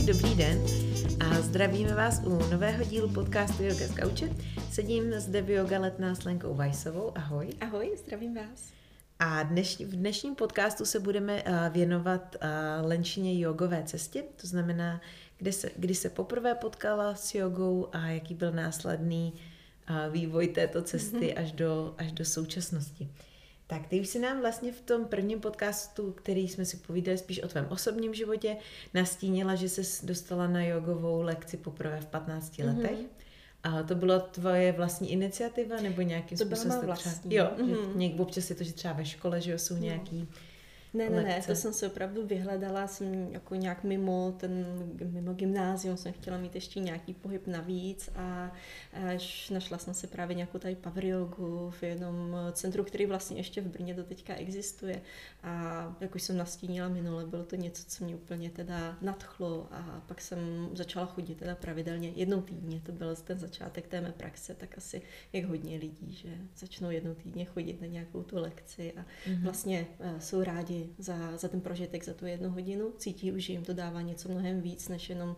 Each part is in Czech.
Ahoj, dobrý den a zdravíme vás u nového dílu podcastu Yoga z Gauče. Sedím zde v Yoga Letná s Lenkou Vajsovou. Ahoj. Ahoj, zdravím vás. A dneš, v dnešním podcastu se budeme uh, věnovat uh, Lenčině jogové cestě, to znamená, kde se, kdy se poprvé potkala s jogou a jaký byl následný uh, vývoj této cesty mm-hmm. až, do, až do současnosti. Tak ty už si nám vlastně v tom prvním podcastu, který jsme si povídali spíš o tvém osobním životě, nastínila, že se dostala na jogovou lekci poprvé v 15 mm-hmm. letech. A to byla tvoje vlastní iniciativa nebo nějakým to způsobem? To byla vlastní. Třeba, jo, mm-hmm. někdo občas je to, že třeba ve škole, že jo, jsou nějaký ne, ne, ne, to jsem se opravdu vyhledala, jsem jako nějak mimo ten, mimo gymnázium jsem chtěla mít ještě nějaký pohyb navíc a až našla jsem se právě nějakou tady power yogu v jednom centru, který vlastně ještě v Brně do teďka existuje. A jak už jsem nastínila minule, bylo to něco, co mě úplně teda nadchlo a pak jsem začala chodit teda pravidelně jednou týdně, to byl ten začátek té mé praxe, tak asi jak hodně lidí, že začnou jednou týdně chodit na nějakou tu lekci a mm-hmm. vlastně uh, jsou rádi za, za ten prožitek, za tu jednu hodinu. Cítí už, že jim to dává něco mnohem víc, než jenom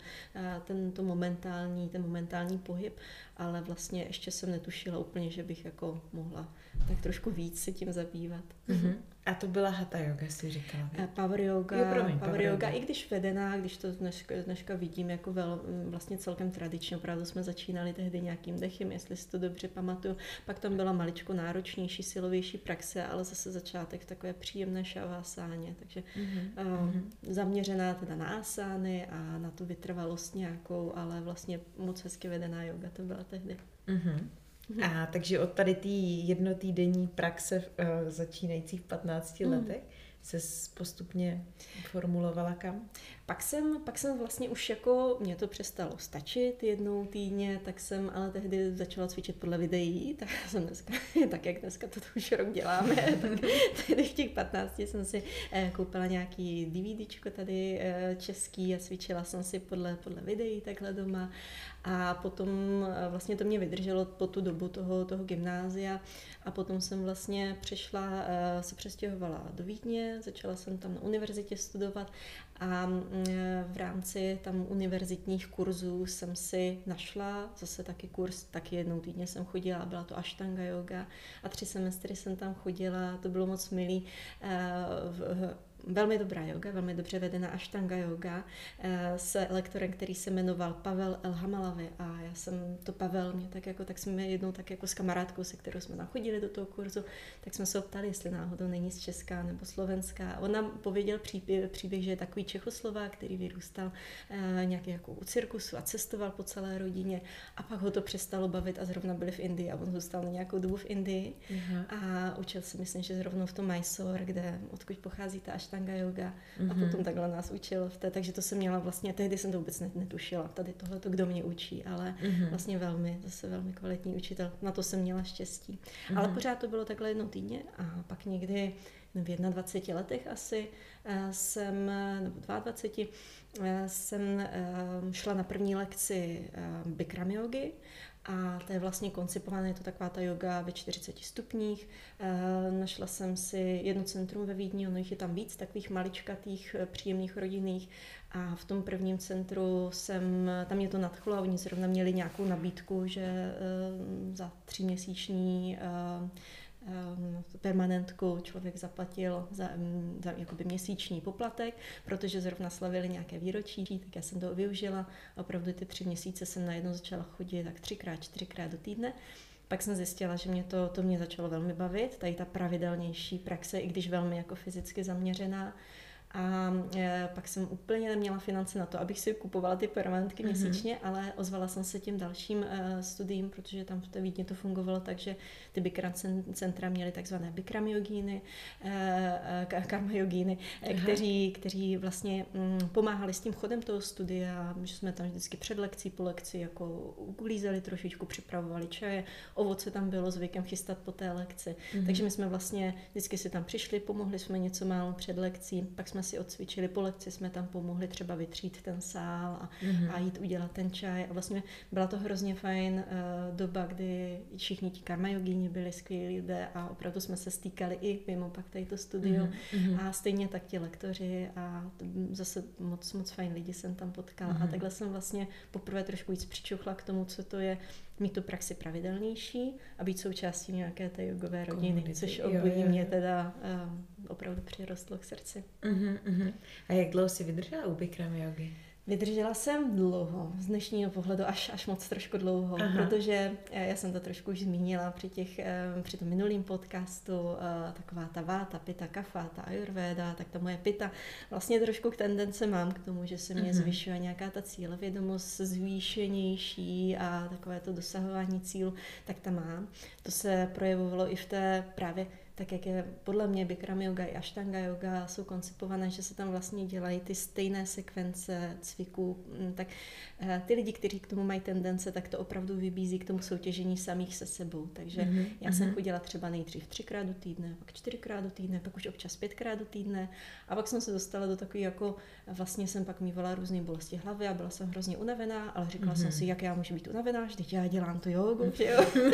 ten, to momentální, ten momentální pohyb, ale vlastně ještě jsem netušila úplně, že bych jako mohla tak trošku víc se tím zabývat. Mm-hmm. A to byla hatha yoga, si říkala. A power yoga, jo, promiň, power, power yoga, yoga, i když vedená, když to dneška, dneška vidím jako vel, vlastně celkem tradičně, opravdu jsme začínali tehdy nějakým dechem, jestli si to dobře pamatuju. Pak tam byla maličko náročnější, silovější praxe, ale zase začátek v takové příjemné šavásáně, takže mm-hmm. um, zaměřená teda na asány a na tu vytrvalost nějakou, ale vlastně moc hezky vedená yoga to byla tehdy. Mm-hmm. A takže od tady té jednotýdenní praxe uh, začínající v 15 mm. letech se postupně formulovala kam? Pak jsem, pak jsem vlastně už jako, mě to přestalo stačit jednou týdně, tak jsem ale tehdy začala cvičit podle videí, tak jsem dneska, tak jak dneska to už rok děláme, tak tehdy v těch 15 jsem si eh, koupila nějaký DVDčko tady eh, český a cvičila jsem si podle, podle videí takhle doma. A potom eh, vlastně to mě vydrželo po tu dobu toho, toho gymnázia. A potom jsem vlastně přešla, se přestěhovala do Vídně, začala jsem tam na univerzitě studovat a mm, v rámci tam univerzitních kurzů jsem si našla zase taky kurz, taky jednou týdně jsem chodila, byla to Ashtanga yoga a tři semestry jsem tam chodila, to bylo moc milý. Velmi dobrá yoga, velmi dobře vedená Ashtanga yoga eh, s lektorem, který se jmenoval Pavel El Hamalavi a já jsem to Pavel, mě tak jako, tak jsme jednou tak jako s kamarádkou, se kterou jsme nachodili do toho kurzu, tak jsme se optali, jestli náhodou není z Česká nebo Slovenská. On nám pověděl příběh, příběh že je takový Čechoslovák, který vyrůstal eh, nějaký jako u cirkusu a cestoval po celé rodině a pak ho to přestalo bavit a zrovna byli v Indii a on zůstal na nějakou dobu v Indii uh-huh. a učil se, myslím, že zrovna v tom Mysore, kde odkud pochází ta Ashtanga yoga mm-hmm. a mhm. potom takhle nás učil v té, takže to jsem měla vlastně, tehdy jsem to vůbec netušila, tady tohle to kdo mě učí, ale mm-hmm. vlastně velmi, zase velmi kvalitní učitel, na to jsem měla štěstí. Mm-hmm. Ale pořád to bylo takhle jednou týdně a pak někdy v 21 letech asi eh, jsem, nebo 22, eh, jsem eh, šla na první lekci Bikram yogi a to je vlastně koncipované, je to taková ta yoga ve 40 stupních. E, našla jsem si jedno centrum ve Vídni, ono jich je tam víc, takových maličkatých, eh, příjemných rodinných. A v tom prvním centru jsem, tam mě to nadchlo a oni zrovna měli nějakou nabídku, že e, za tříměsíční e, permanentku člověk zaplatil za, mm, za jakoby měsíční poplatek, protože zrovna slavili nějaké výročí, tak já jsem to využila. Opravdu ty tři měsíce jsem najednou začala chodit tak třikrát, čtyřikrát do týdne. Pak jsem zjistila, že mě to, to mě začalo velmi bavit, tady ta pravidelnější praxe, i když velmi jako fyzicky zaměřená. A e, pak jsem úplně neměla finance na to, abych si kupovala ty permanentky mm-hmm. měsíčně, ale ozvala jsem se těm dalším e, studiím, protože tam v té Vídně to fungovalo tak, že ty Bikram centra měly takzvané Bikram jogíny, e, karma jogíny, kteří, kteří vlastně mm, pomáhali s tím chodem toho studia, že jsme tam vždycky před lekcí, po lekci jako uklízeli trošičku, připravovali čaje, ovoce tam bylo zvykem chystat po té lekci. Mm-hmm. Takže my jsme vlastně vždycky si tam přišli, pomohli jsme něco málo před lekcí, pak jsme jsme si odcvičili, po lekci jsme tam pomohli třeba vytřít ten sál a, mm-hmm. a jít udělat ten čaj. A vlastně byla to hrozně fajn uh, doba, kdy všichni ti karma jogíni byli skvělí lidé a opravdu jsme se stýkali i mimo pak tady to studio. Mm-hmm. A stejně tak ti lektoři a zase moc, moc fajn lidi jsem tam potkala. Mm-hmm. A takhle jsem vlastně poprvé trošku víc přičuchla k tomu, co to je mít tu praxi pravidelnější a být součástí nějaké té jogové rodiny, Komunity. což obojí mě teda uh, opravdu přirostlo k srdci. Uh-huh, uh-huh. A jak dlouho jsi vydržela u Bikram jogy? Vydržela jsem dlouho, z dnešního pohledu až, až moc trošku dlouho, Aha. protože eh, já jsem to trošku už zmínila při, těch, eh, při tom minulým podcastu, taková ta váta, pita, kafa, ta ayurveda, tak ta moje pita, vlastně trošku k tendence mám k tomu, že se mě uh-huh. zvyšuje nějaká ta cílevědomost zvýšenější a takové to dosahování cíl, tak ta mám. To se projevovalo i v té právě tak jak je podle mě Bikram yoga i Ashtanga yoga jsou koncipované, že se tam vlastně dělají ty stejné sekvence cviků, mm, tak eh, ty lidi, kteří k tomu mají tendence, tak to opravdu vybízí k tomu soutěžení samých se sebou. Takže mm-hmm. já jsem mhm. chodila třeba nejdřív třikrát do týdne, pak čtyřikrát do týdne, pak už občas pětkrát do týdne a pak jsem se dostala do takový jako, vlastně jsem pak mývala různé bolesti hlavy a byla jsem hrozně unavená, ale říkala mm-hmm. jsem si, jak já můžu být unavená, vždyť já dělám tu jogu, že jo.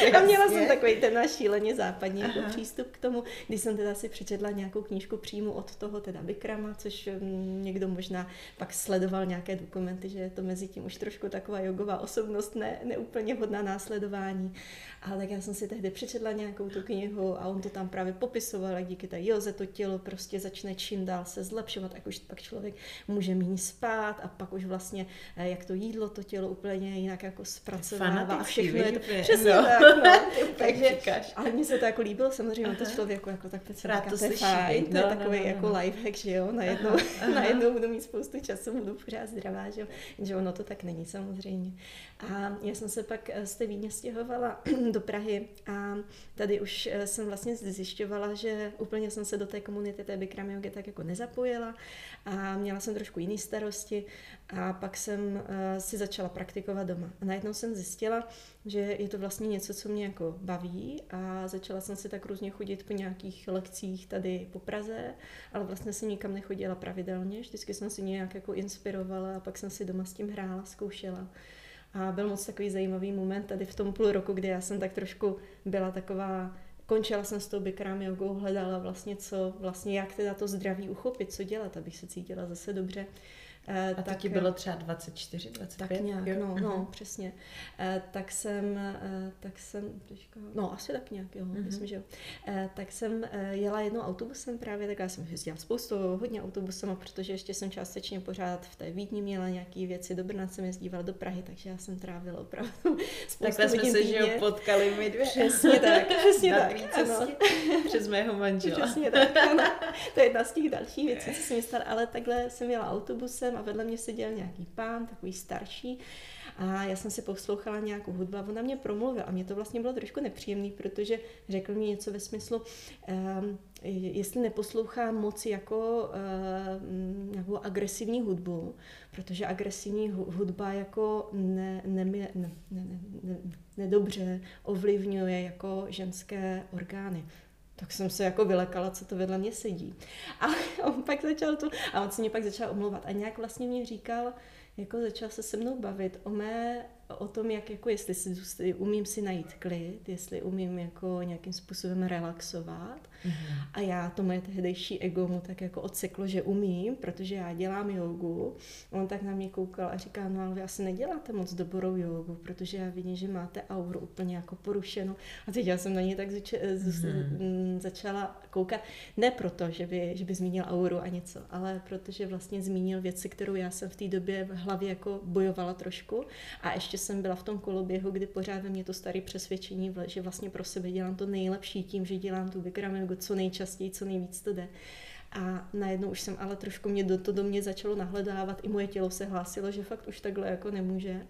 a měla jsem takový ten náš šíleně západní jako přístup k tomu, když jsem teda si přečetla nějakou knížku přímo od toho teda Bikrama, což mm, někdo možná pak sledoval nějaké dokumenty, že je to mezi tím už trošku taková jogová osobnost, ne, neúplně hodná následování. Ale tak já jsem si tehdy přečetla nějakou tu knihu a on to tam právě popisoval, jak díky té joze to tělo prostě začne čím dál se zlepšovat, jak už pak člověk může méně spát a pak už vlastně, eh, jak to jídlo to tělo úplně jinak jako zpracovává a všechno je to, přesně no. tak, no. Takže, ale mně se to jako líbilo, samozřejmě to člověku jako tak teď říká, to je fajn, to je no, no, takový no, no, jako no. lifehack, že jo, najednou, najednou budu mít spoustu času, budu pořád zdravá, že jo, že ono to tak není samozřejmě. A já jsem se pak z té Vídně stěhovala do Prahy a tady už eh, jsem vlastně zjišťovala, že úplně jsem se do té komunity té Bikram tak jako nezapojila a měla jsem trošku jiný starosti a pak jsem uh, si začala praktikovat doma. A najednou jsem zjistila, že je to vlastně něco, co mě jako baví a začala jsem si tak různě chodit po nějakých lekcích tady po Praze, ale vlastně jsem nikam nechodila pravidelně, vždycky jsem si nějak jako inspirovala a pak jsem si doma s tím hrála, zkoušela. A byl moc takový zajímavý moment tady v tom půl roku, kdy já jsem tak trošku byla taková končila jsem s tou Bikram jogou, hledala vlastně co, vlastně jak teda to zdraví uchopit, co dělat, abych se cítila zase dobře. Eh, a tak, to ti bylo třeba 24, 25? Tak nějak, jo? no, no, přesně. Eh, tak jsem, eh, tak jsem, teďka, no asi tak nějak, jo, uh-huh. myslím, že jo. Tak jsem jela jednou autobusem právě, tak já jsem jezdila spoustu, hodně autobusem, protože ještě jsem částečně pořád v té Vídni měla nějaké věci, do Brna jsem jezdívala do Prahy, takže já jsem trávila opravdu spoustu Takhle jsme se, že jo, potkali my dvě. Přesně tak, přesně tak. Ano. Přes mého manžela. Přesně tak, ano. To je jedna z těch dalších věcí, co jsem mi stala, ale takhle jsem jela autobusem a vedle mě seděl nějaký pán, takový starší a já jsem si poslouchala nějakou hudbu a ona mě promluvila a mě to vlastně bylo trošku nepříjemný, protože řekl mi něco ve smyslu, um, jestli neposlouchám moc jako uh, nějakou agresivní hudbu, protože agresivní hudba jako ne, ne, ne, ne, ne, ne, nedobře ovlivňuje jako ženské orgány tak jsem se jako vylekala, co to vedle mě sedí. A on pak začal tu, a on se mě pak začal omlouvat a nějak vlastně mě říkal, jako začal se se mnou bavit o mé o tom, jak jako jestli si umím si najít klid, jestli umím jako nějakým způsobem relaxovat. Mm-hmm. A já, to moje tehdejší ego mu tak jako odseklo, že umím, protože já dělám jogu. On tak na mě koukal a říká, no ale vy asi neděláte moc dobrou jogu, protože já vidím, že máte auru úplně jako porušenou. A teď já jsem na něj tak zač- mm-hmm. začala koukat. Ne proto, že by, že by zmínil auru a něco, ale protože vlastně zmínil věci, kterou já jsem v té době v hlavě jako bojovala trošku. A ještě jsem byla v tom koloběhu, kdy pořád ve mě to staré přesvědčení, že vlastně pro sebe dělám to nejlepší tím, že dělám tu Bikram co nejčastěji, co nejvíc to jde. A najednou už jsem ale trošku mě do, to do mě začalo nahledávat, i moje tělo se hlásilo, že fakt už takhle jako nemůže.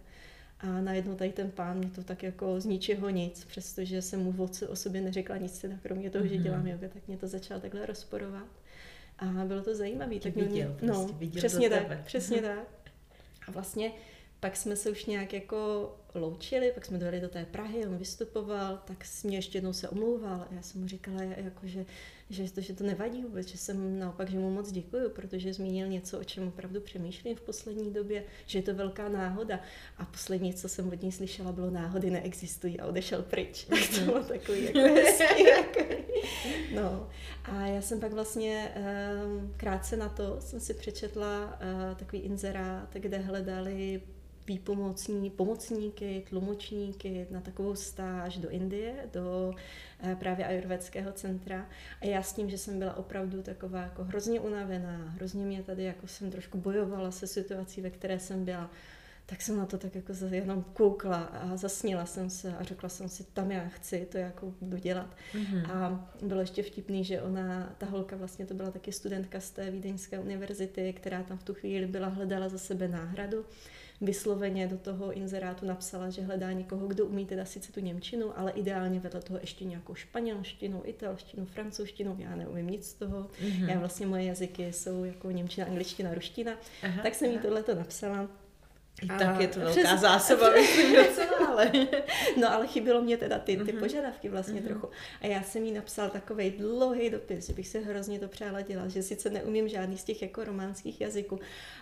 A najednou tady ten pán mě to tak jako z ničeho nic, přestože jsem mu o sobě neřekla nic, teda kromě toho, mm-hmm. že mhm. dělám yoga, tak mě to začalo takhle rozporovat. A bylo to zajímavé. Tak viděl, mě, no, prostě viděl přesně tak, tebe. přesně tak. A vlastně pak jsme se už nějak jako loučili, pak jsme dojeli do té Prahy, on vystupoval, tak s mě ještě jednou se omlouval a já jsem mu říkala, jako, že, že, to, že to nevadí vůbec, že jsem naopak, že mu moc děkuju, protože zmínil něco, o čem opravdu přemýšlím v poslední době, že je to velká náhoda. A poslední, co jsem od ní slyšela, bylo náhody neexistují a odešel pryč. Tak to bylo takový jako hezký. Jako, no. A já jsem pak vlastně um, krátce na to jsem si přečetla uh, takový inzerát, kde hledali výpomocní pomocníky, tlumočníky na takovou stáž do Indie, do eh, právě ajurvedského centra. A já s tím, že jsem byla opravdu taková jako hrozně unavená, hrozně mě tady jako jsem trošku bojovala se situací, ve které jsem byla, tak jsem na to tak jako jenom koukla a zasnila jsem se a řekla jsem si, tam já chci, to jako budu dělat. Mm-hmm. A bylo ještě vtipný, že ona, ta holka vlastně to byla taky studentka z té Vídeňské univerzity, která tam v tu chvíli byla, hledala za sebe náhradu vysloveně do toho inzerátu napsala, že hledá někoho, kdo umí teda sice tu Němčinu, ale ideálně vedle toho ještě nějakou španělštinu, italštinu, francouzštinu, já neumím nic z toho. Mm-hmm. Já vlastně moje jazyky jsou jako Němčina, angličtina, ruština. Aha, tak jsem jí tohle to napsala. I tak je to velká přes... zásoba, myslím docela, ale... no ale chybilo mě teda ty, ty mm-hmm. požadavky vlastně mm-hmm. trochu. A já jsem jí napsal takový dlouhý dopis, že bych se hrozně to přála dělat, že sice neumím žádný z těch jako románských jazyků,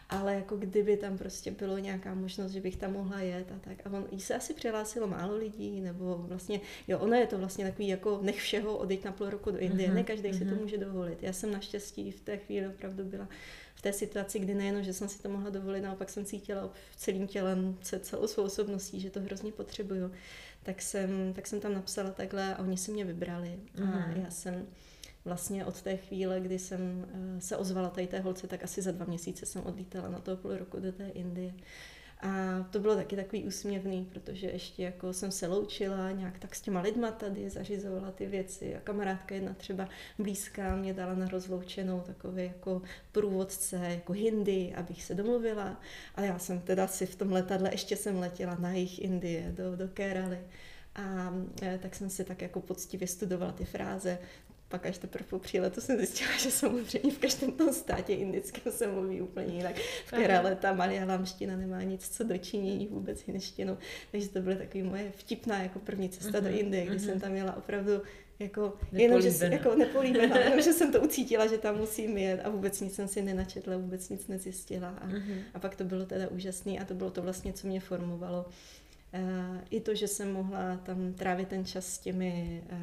ale jako kdyby tam prostě bylo nějaká možnost, že bych tam mohla jet a tak. A on, jí se asi přihlásilo málo lidí, nebo vlastně, jo, ono je to vlastně takový jako nech všeho, odejít na půl roku do Indie, mm-hmm. ne každý mm-hmm. si to mhm. může dovolit. Já jsem naštěstí v té chvíli opravdu byla v té situaci, kdy nejenom, že jsem si to mohla dovolit, naopak jsem cítila celým tělem, celou svou osobností, že to hrozně potřebuju, tak jsem, tak jsem tam napsala takhle a oni si mě vybrali. Mm-hmm. A já jsem vlastně od té chvíle, kdy jsem eh, se ozvala tady té holce, tak asi za dva měsíce jsem odlítala na toho půl roku do té Indie. A to bylo taky takový úsměvný, protože ještě jako jsem se loučila nějak tak s těma lidma tady, zařizovala ty věci a kamarádka jedna třeba blízká mě dala na rozloučenou takový jako průvodce, jako hindi, abych se domluvila. A já jsem teda si v tom letadle, ještě jsem letěla na jich Indie, do, do Keraly. A e, tak jsem si tak jako poctivě studovala ty fráze, pak až teprve po příletu jsem zjistila, že samozřejmě v každém tom státě indickém se mluví úplně jinak. V Kerale ta malialamština nemá nic co dočinění vůbec hinštinu. Takže to byly takový moje vtipná jako první cesta do mhm, Indie, kdy uh-huh. jsem tam měla opravdu jako, jenom, že, jako nepolíbená, jenom, že jsem to ucítila, že tam musím jet a vůbec nic jsem si nenačetla, vůbec nic nezjistila a, uh-huh. a pak to bylo teda úžasné a to bylo to vlastně, co mě formovalo I to, že jsem mohla tam trávit ten čas s těmi, eh,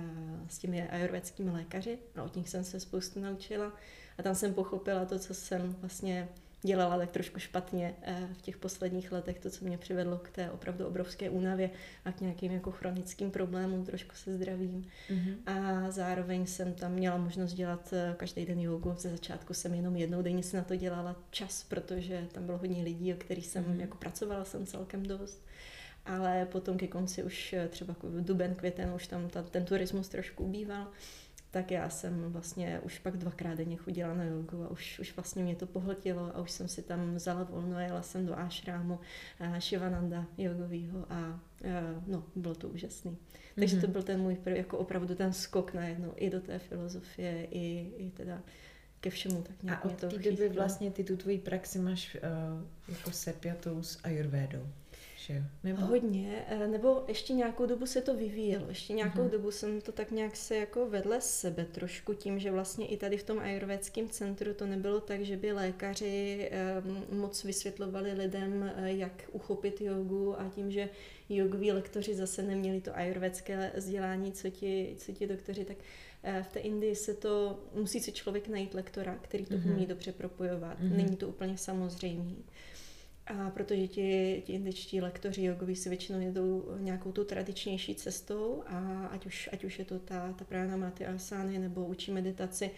s těmi ajurvedskými lékaři a od nich jsem se spoustu naučila a tam jsem pochopila to, co jsem vlastně dělala tak trošku špatně eh, v těch posledních letech, to, co mě přivedlo k té opravdu obrovské únavě a k nějakým jako chronickým problémům trošku se zdravím. Mm-hmm. A zároveň jsem tam měla možnost dělat každý den jogu. Ze začátku jsem jenom jednou denně si na to dělala čas, protože tam bylo hodně lidí, o kterých jsem mm-hmm. jako pracovala jsem celkem dost ale potom ke konci už eh, třeba duben, květen, už tam ta, ten turismus trošku ubýval, tak já jsem vlastně už pak dvakrát denně chodila na jogu a už, už vlastně mě to pohltilo a už jsem si tam vzala volno, jela jsem do ashrámu uh, Shivananda jogovýho a uh, no, bylo to úžasný. Takže mm-hmm. to byl ten můj první, jako opravdu ten skok najednou i do té filozofie, i, i teda ke všemu. Tak nějak a od té doby vlastně ty tu tvoji praxi máš uh, jako sepjatou s ayurvédou že Nebo? Hodně, eh, nebo ještě nějakou dobu se to vyvíjelo. Ještě nějakou uh-huh. dobu jsem to tak nějak se jako vedle sebe trošku tím, že vlastně i tady v tom ajurvédském centru to nebylo tak, že by lékaři um, moc vysvětlovali lidem, eh, jak uchopit jogu a tím, že jogoví lektoři zase neměli to ajurvédské vzdělání, co ti, co ti doktoři, tak eh, v té Indii se to, musí si člověk najít lektora, který to uh-huh. umí dobře propojovat. Uh-huh. Není to úplně samozřejmé. A protože ti, ti indičtí lektoři jogoví si většinou jedou nějakou tu tradičnější cestou a ať už, ať už je to ta, ta pranama, ty asány nebo učí meditaci,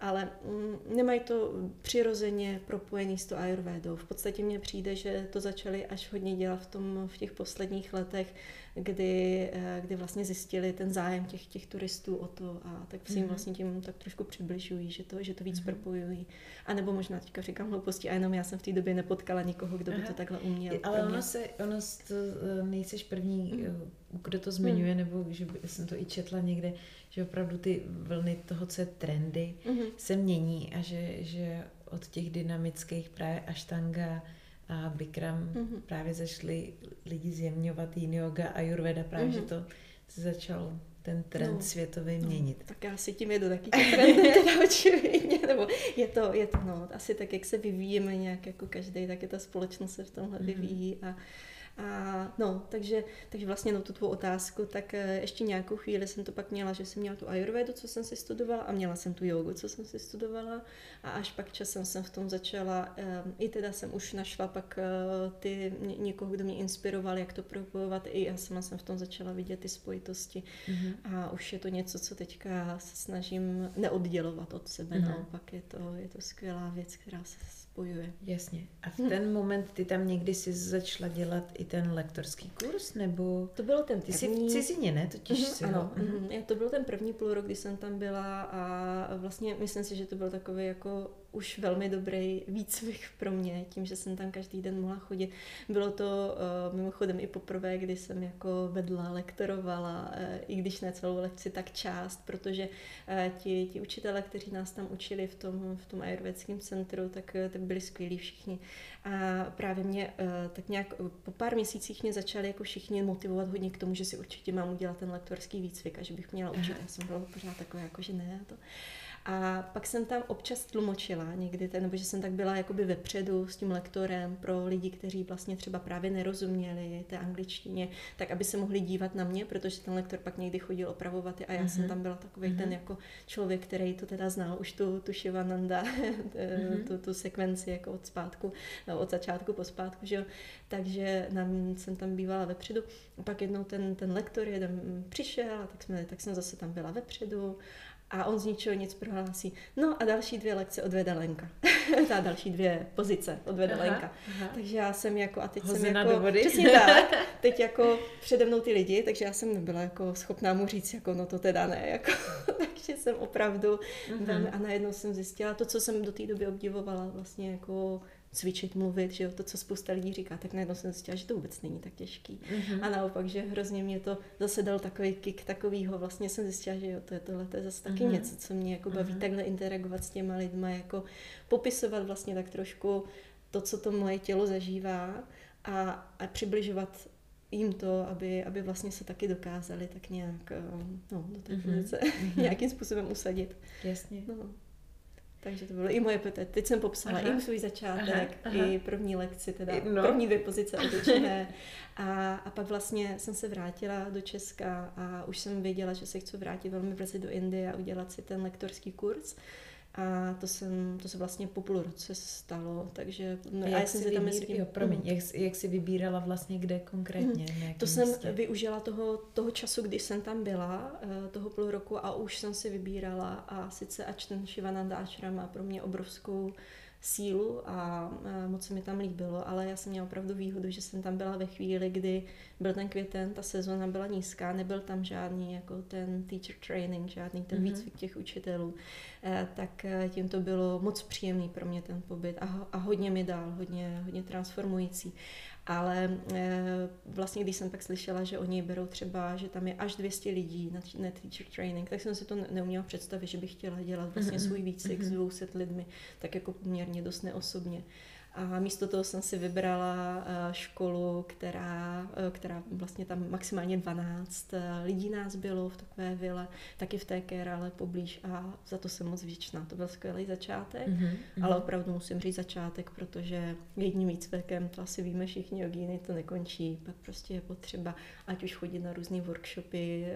ale mm, nemají to přirozeně propojený s to ayurvédou. V podstatě mně přijde, že to začali až hodně dělat v, tom, v těch posledních letech, kdy, eh, kdy vlastně zjistili ten zájem těch, těch turistů o to a tak si jim mm-hmm. vlastně tím tak trošku přibližují, že to, že to víc mm-hmm. propojují. A nebo možná teďka říkám hlouposti a jenom já jsem v té době nepotkala nikoho, kdo by Aha. to takhle uměl. Ale ono se, ono to, eh, nejseš první, mm. kdo to zmiňuje, mm. nebo že jsem to i četla někde, že opravdu ty vlny toho, co je trendy, se mění a že, že od těch dynamických právě aštanga a Bikram mm-hmm. právě zašli lidi zjemňovat yin yoga a ayurveda, právě mm-hmm. že to se začal ten trend no, světový no, měnit. Tak já si tím jedu taky trendy, teda očividně, nebo je to, je to, no, asi tak, jak se vyvíjíme nějak jako každý, tak je ta společnost se v tomhle mm-hmm. vyvíjí a a no, takže, takže vlastně na tu tvou otázku, tak eh, ještě nějakou chvíli jsem to pak měla, že jsem měla tu ayurvedu, co jsem si studovala a měla jsem tu jogu, co jsem si studovala a až pak časem jsem v tom začala, eh, i teda jsem už našla pak eh, ty někoho, kdo mě inspiroval, jak to propojovat, i já sama jsem v tom začala vidět ty spojitosti mm-hmm. a už je to něco, co teďka se snažím neoddělovat od sebe, mm-hmm. naopak je to, je to skvělá věc, která se spojuje. Jasně. A v ten moment ty tam někdy si začala dělat i ten lektorský kurz, nebo... To bylo ten Ty jsi v cizině, ne? Totiž mm-hmm, ano, mm-hmm. to byl ten první půl rok, kdy jsem tam byla a vlastně myslím si, že to byl takový jako už velmi dobrý výcvik pro mě, tím, že jsem tam každý den mohla chodit. Bylo to uh, mimochodem i poprvé, kdy jsem jako vedla, lektorovala, uh, i když ne celou lekci, tak část, protože uh, ti, ti učitele, kteří nás tam učili v tom, v tom ayurvedském centru, tak, tak byli skvělí všichni. A právě mě uh, tak nějak po pár měsících mě začali jako všichni motivovat hodně k tomu, že si určitě mám udělat ten lektorský výcvik a že bych měla učit. Já jsem byla pořád taková, jako že ne. To. A pak jsem tam občas tlumočila někdy, ten, nebo že jsem tak byla jakoby vepředu s tím lektorem pro lidi, kteří vlastně třeba právě nerozuměli té angličtině, tak aby se mohli dívat na mě, protože ten lektor pak někdy chodil opravovat a já mm-hmm. jsem mhm. tam byla takový mm-hmm. ten jako člověk, který to teda znal už tu, tu Shivananda, mm-hmm. tu, tu sekvenci jako od zpátku, no, od začátku po zpátku, že jo. Takže nám, jsem tam bývala vepředu. A pak jednou ten, ten lektor jeden přišel, tak, jsme, tak jsem zase tam byla vepředu a on z ničeho nic prohlásí. No a další dvě lekce odvede Lenka. Ta další dvě pozice odvede aha, Lenka. Aha. Takže já jsem jako, a teď Hozina jsem jako, přesně tak, teď jako přede mnou ty lidi, takže já jsem nebyla jako schopná mu říct, jako no to teda ne, jako, takže jsem opravdu uh-huh. a najednou jsem zjistila to, co jsem do té doby obdivovala, vlastně jako cvičit, mluvit, že jo, to, co spousta lidí říká, tak najednou jsem zjistila, že to vůbec není tak těžký. Mm-hmm. A naopak, že hrozně mě to zase dal takový kick takovýho, vlastně jsem zjistila, že jo, to je tohle, to je zase taky mm-hmm. něco, co mě jako baví, mm-hmm. takhle interagovat s těma lidma, jako popisovat vlastně tak trošku to, co to moje tělo zažívá a, a přibližovat jim to, aby, aby vlastně se taky dokázali tak nějak eh, no, do té mm-hmm. nějakým způsobem usadit. Jasně. No. Takže to bylo i moje PT. Teď jsem popsala aha. i svůj začátek, aha, aha. i první lekci, teda no. první dvě pozice otočené. A, a pak vlastně jsem se vrátila do Česka a už jsem věděla, že se chci vrátit velmi brzy do Indie a udělat si ten lektorský kurz. A to, jsem, to se vlastně po půl roce stalo, takže... No, a jak, jsem si tam mezi tím... jo, promiň, jak, jak jsi vybírala vlastně kde konkrétně? Hmm. To jsem místě? využila toho, toho času, kdy jsem tam byla, eh, toho půl roku a už jsem si vybírala a sice ač ten Shivananda Ashram má pro mě obrovskou sílu a moc se mi tam líbilo, ale já jsem měla opravdu výhodu, že jsem tam byla ve chvíli, kdy byl ten květen, ta sezona byla nízká, nebyl tam žádný jako ten teacher training, žádný ten mm-hmm. výcvik těch učitelů, eh, tak eh, tím to bylo moc příjemný pro mě ten pobyt a, a hodně mi dal, hodně, hodně transformující. Ale e, vlastně, když jsem pak slyšela, že oni berou třeba, že tam je až 200 lidí na, na teacher training, tak jsem si to neuměla představit, že bych chtěla dělat vlastně mm-hmm. svůj výcvik mm-hmm. s 200 lidmi, tak jako poměrně dost neosobně. A místo toho jsem si vybrala eh, školu, která, eh, která vlastně tam maximálně 12 eh, lidí nás bylo v takové vile, taky v té ale poblíž a za to jsem moc vděčná. To byl skvělý začátek, mm-hmm. ale opravdu musím říct začátek, protože jedním výcvikem, to asi víme všichni, jogíny to nekončí, pak prostě je potřeba ať už chodit na různé workshopy,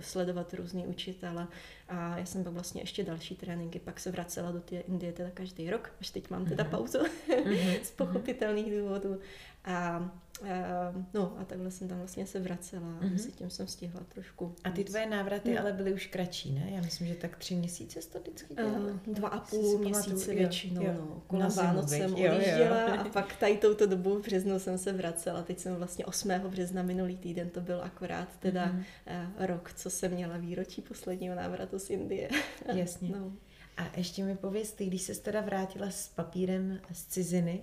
sledovat různý učitele a já jsem pak vlastně ještě další tréninky, pak se vracela do té Indie teda každý rok, až teď mám teda mm-hmm. pauzu mm-hmm. z pochopitelných důvodů. A Uh, no a takhle jsem tam vlastně se vracela a mm-hmm. mezi tím jsem stihla trošku. A ty tvoje návraty no. ale byly už kratší, ne? Já myslím, že tak tři měsíce jsi to vždycky dělala. Uh, dva a půl měsíce většinou, jo. no. Kolem Vánoc jsem odjížděla a pak tady touto dobu v březnu jsem se vracela. Teď jsem vlastně 8. března minulý týden, to byl akorát teda mm-hmm. uh, rok, co jsem měla výročí posledního návratu z Indie. Jasně. no. A ještě mi pověz, ty, když se teda vrátila s papírem z ciziny,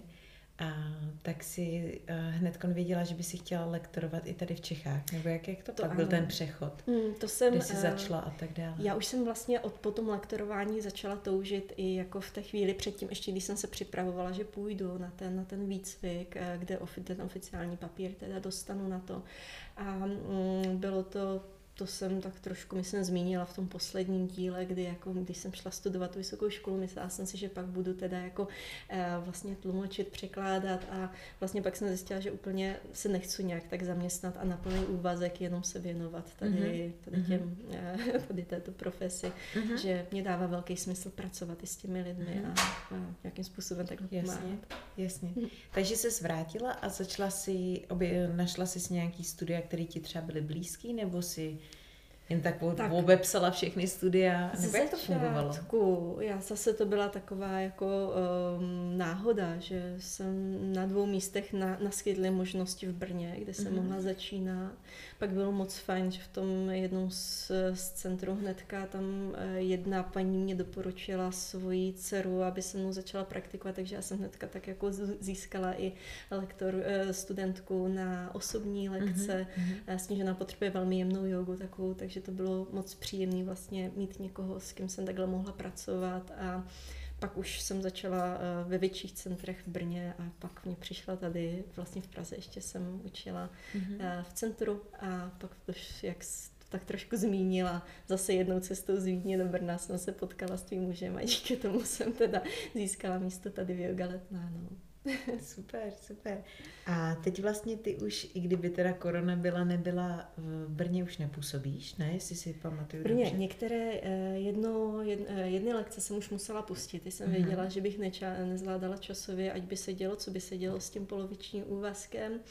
a tak si uh, hned věděla, že by si chtěla lektorovat i tady v Čechách, nebo jak, jak to, to pak ano. byl ten přechod, mm, to jsem, kdy jsi uh, začala a tak dále. Já už jsem vlastně od potom lektorování začala toužit i jako v té chvíli předtím, ještě když jsem se připravovala, že půjdu na ten, na ten výcvik, uh, kde ofi, ten oficiální papír teda dostanu na to. A mm, bylo to to jsem tak trošku, myslím, zmínila v tom posledním díle, kdy jako, když jsem šla studovat tu vysokou školu, myslela jsem si, že pak budu teda jako eh, vlastně tlumočit, překládat a vlastně pak jsem zjistila, že úplně se nechci nějak tak zaměstnat a na plný úvazek jenom se věnovat tady, mm-hmm. tady těm, eh, tady této profesi, mm-hmm. že mě dává velký smysl pracovat i s těmi lidmi mm-hmm. a, a nějakým způsobem takhle pomáhat. Jasně, jasně. Mm-hmm. Takže se zvrátila a začala si, obě, našla si nějaký studia, které ti třeba byly blízký, nebo si jen tak, tak obepsala všechny studia, nebo jak to fungovalo? Já zase to byla taková jako um, náhoda, že jsem na dvou místech na, naskytly možnosti v Brně, kde jsem mm-hmm. mohla začínat. Pak bylo moc fajn, že v tom jednom z, z centru hnedka tam eh, jedna paní mě doporučila svoji dceru, aby se mnou začala praktikovat, takže já jsem hnedka tak jako získala i lektor, eh, studentku na osobní lekce, mm-hmm. s tím, že ona potřebuje velmi jemnou jogu takovou, takže to bylo moc příjemné vlastně mít někoho, s kým jsem takhle mohla pracovat a pak už jsem začala ve větších centrech v Brně a pak mě přišla tady, vlastně v Praze ještě jsem učila mm-hmm. v centru a pak jak tak trošku zmínila. Zase jednou cestou z Vídně do Brna jsem se potkala s tvým mužem a díky tomu jsem teda získala místo tady v Yoga Letná. No. super, super. A teď vlastně ty už, i kdyby teda korona byla, nebyla, v Brně už nepůsobíš, ne? Jestli si pamatuju Brně, dobře. některé, eh, jedno, eh, jedny lekce jsem už musela pustit. Ty jsem uh-huh. věděla, že bych neča, nezvládala časově, ať by se dělo, co by se dělo s tím polovičním úvazkem. Uh,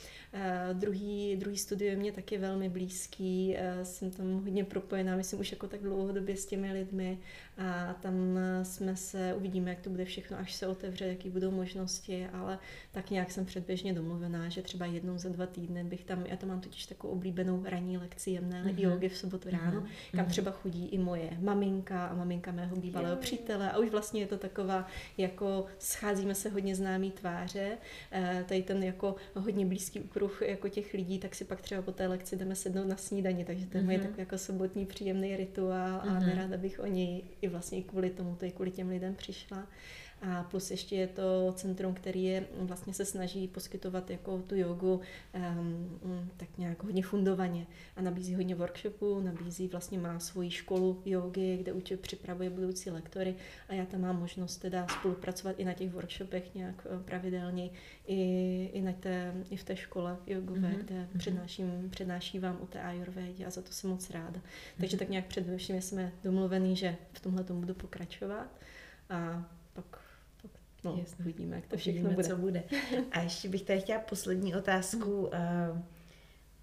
druhý, druhý studio je mě taky velmi blízký, jsem tam hodně propojená, myslím už jako tak dlouhodobě s těmi lidmi a tam jsme se, uvidíme, jak to bude všechno, až se otevře, jaký budou možnosti, ale tak nějak jsem předběžně domluvená, že třeba jednou za dva týdny bych tam, já tam mám totiž takovou oblíbenou ranní lekci jemné mm-hmm. jogy v sobotu ráno, mm-hmm. kam mhm. třeba chodí i moje maminka a maminka mého bývalého přítele a už vlastně je to taková, jako scházíme se hodně známý tváře, e, tady ten jako hodně blízký okruh jako těch lidí, tak si pak třeba po té lekci jdeme sednout na snídani, takže to je mm-hmm. takový jako sobotní příjemný rituál a mm-hmm. nerada bych o něj i vlastně kvůli tomu, to i kvůli těm lidem přišla. A plus ještě je to centrum, který je, vlastně se snaží poskytovat jako tu jogu um, tak nějak hodně fundovaně a nabízí hodně workshopů, nabízí vlastně má svoji školu jogy, kde učí, připravuje budoucí lektory a já tam mám možnost teda spolupracovat i na těch workshopech nějak eh, pravidelně, i, i, na té, i v té škole jogové, mm-hmm. kde mm-hmm. přednáším, přednáší vám o té ayurvédě a za to jsem moc ráda. Mm-hmm. Takže tak nějak především jsme domluvení, že v tomhle tomu budu pokračovat a pak No, Jasně. uvidíme, jak to všechno uvidíme, bude. co bude. A ještě bych tady chtěla poslední otázku. Uh,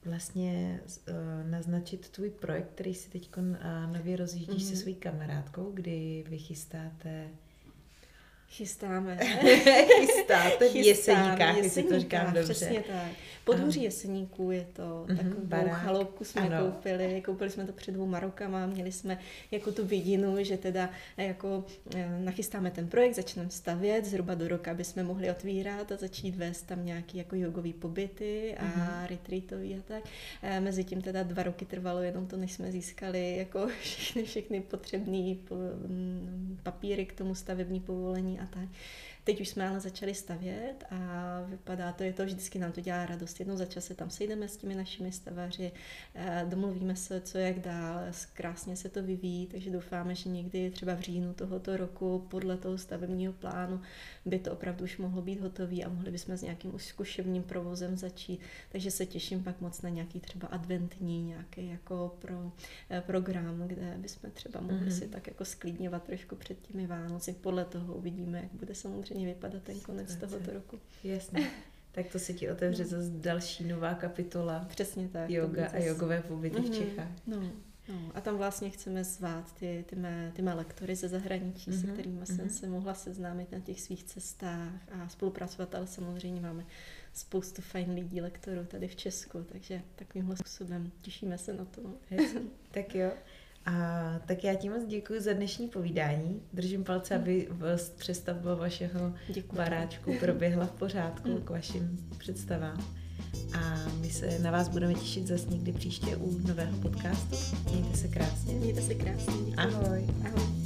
vlastně uh, naznačit tvůj projekt, který si teď uh, nově rozjíždíš mm-hmm. se mhm. svojí kamarádkou, kdy vy chystáte Chystáme. Chystáte v jeseníkách, jestli to říkám dobře. Přesně tak. Podhoří um, jeseníků je to mm-hmm, takovou barák. chaloupku jsme ano. koupili, koupili jsme to před dvouma rokama, měli jsme jako tu vidinu, že teda jako eh, nachystáme ten projekt, začneme stavět zhruba do roka, aby jsme mohli otvírat a začít vést tam nějaký jako jogový pobyty a mm-hmm. retreatový a tak. E, mezi tím teda dva roky trvalo jenom to, než jsme získali jako všechny, všechny potřebné mm, papíry k tomu stavební povolení a tak. Teď už jsme ale začali stavět a vypadá to, je to vždycky nám to dělá radost. Jednou za čas se tam sejdeme s těmi našimi stavaři, eh, domluvíme se, co jak dál, krásně se to vyvíjí, takže doufáme, že někdy třeba v říjnu tohoto roku podle toho stavebního plánu by to opravdu už mohlo být hotový a mohli bychom s nějakým zkušebním provozem začít. Takže se těším pak moc na nějaký třeba adventní nějaký jako pro, eh, program, kde bychom třeba mohli mm-hmm. si tak jako sklidňovat trošku před těmi Vánoci. Podle toho uvidíme, jak bude samozřejmě vypadat ten konec tohoto roku. Jasně. Tak to se ti otevře no. zase další nová kapitola. Přesně tak. Yoga a jogové pobyty mm-hmm. v mhm. Čechách. No. No, a tam vlastně chceme zvát ty, ty, mé, ty mé lektory ze zahraničí, mm-hmm. se kterými mm-hmm. jsem se mohla seznámit na těch svých cestách a spolupracovat, ale samozřejmě máme spoustu fajn lidí, lektorů tady v Česku, takže takovýmhle způsobem těšíme se na to. Tak jo. A tak já ti moc děkuji za dnešní povídání. Držím palce, aby přestavba vašeho děkuji. baráčku proběhla v pořádku k vašim představám. A my se na vás budeme těšit zase někdy příště u nového podcastu. Mějte se krásně. Mějte se krásně. Děkuji. Ahoj. Ahoj.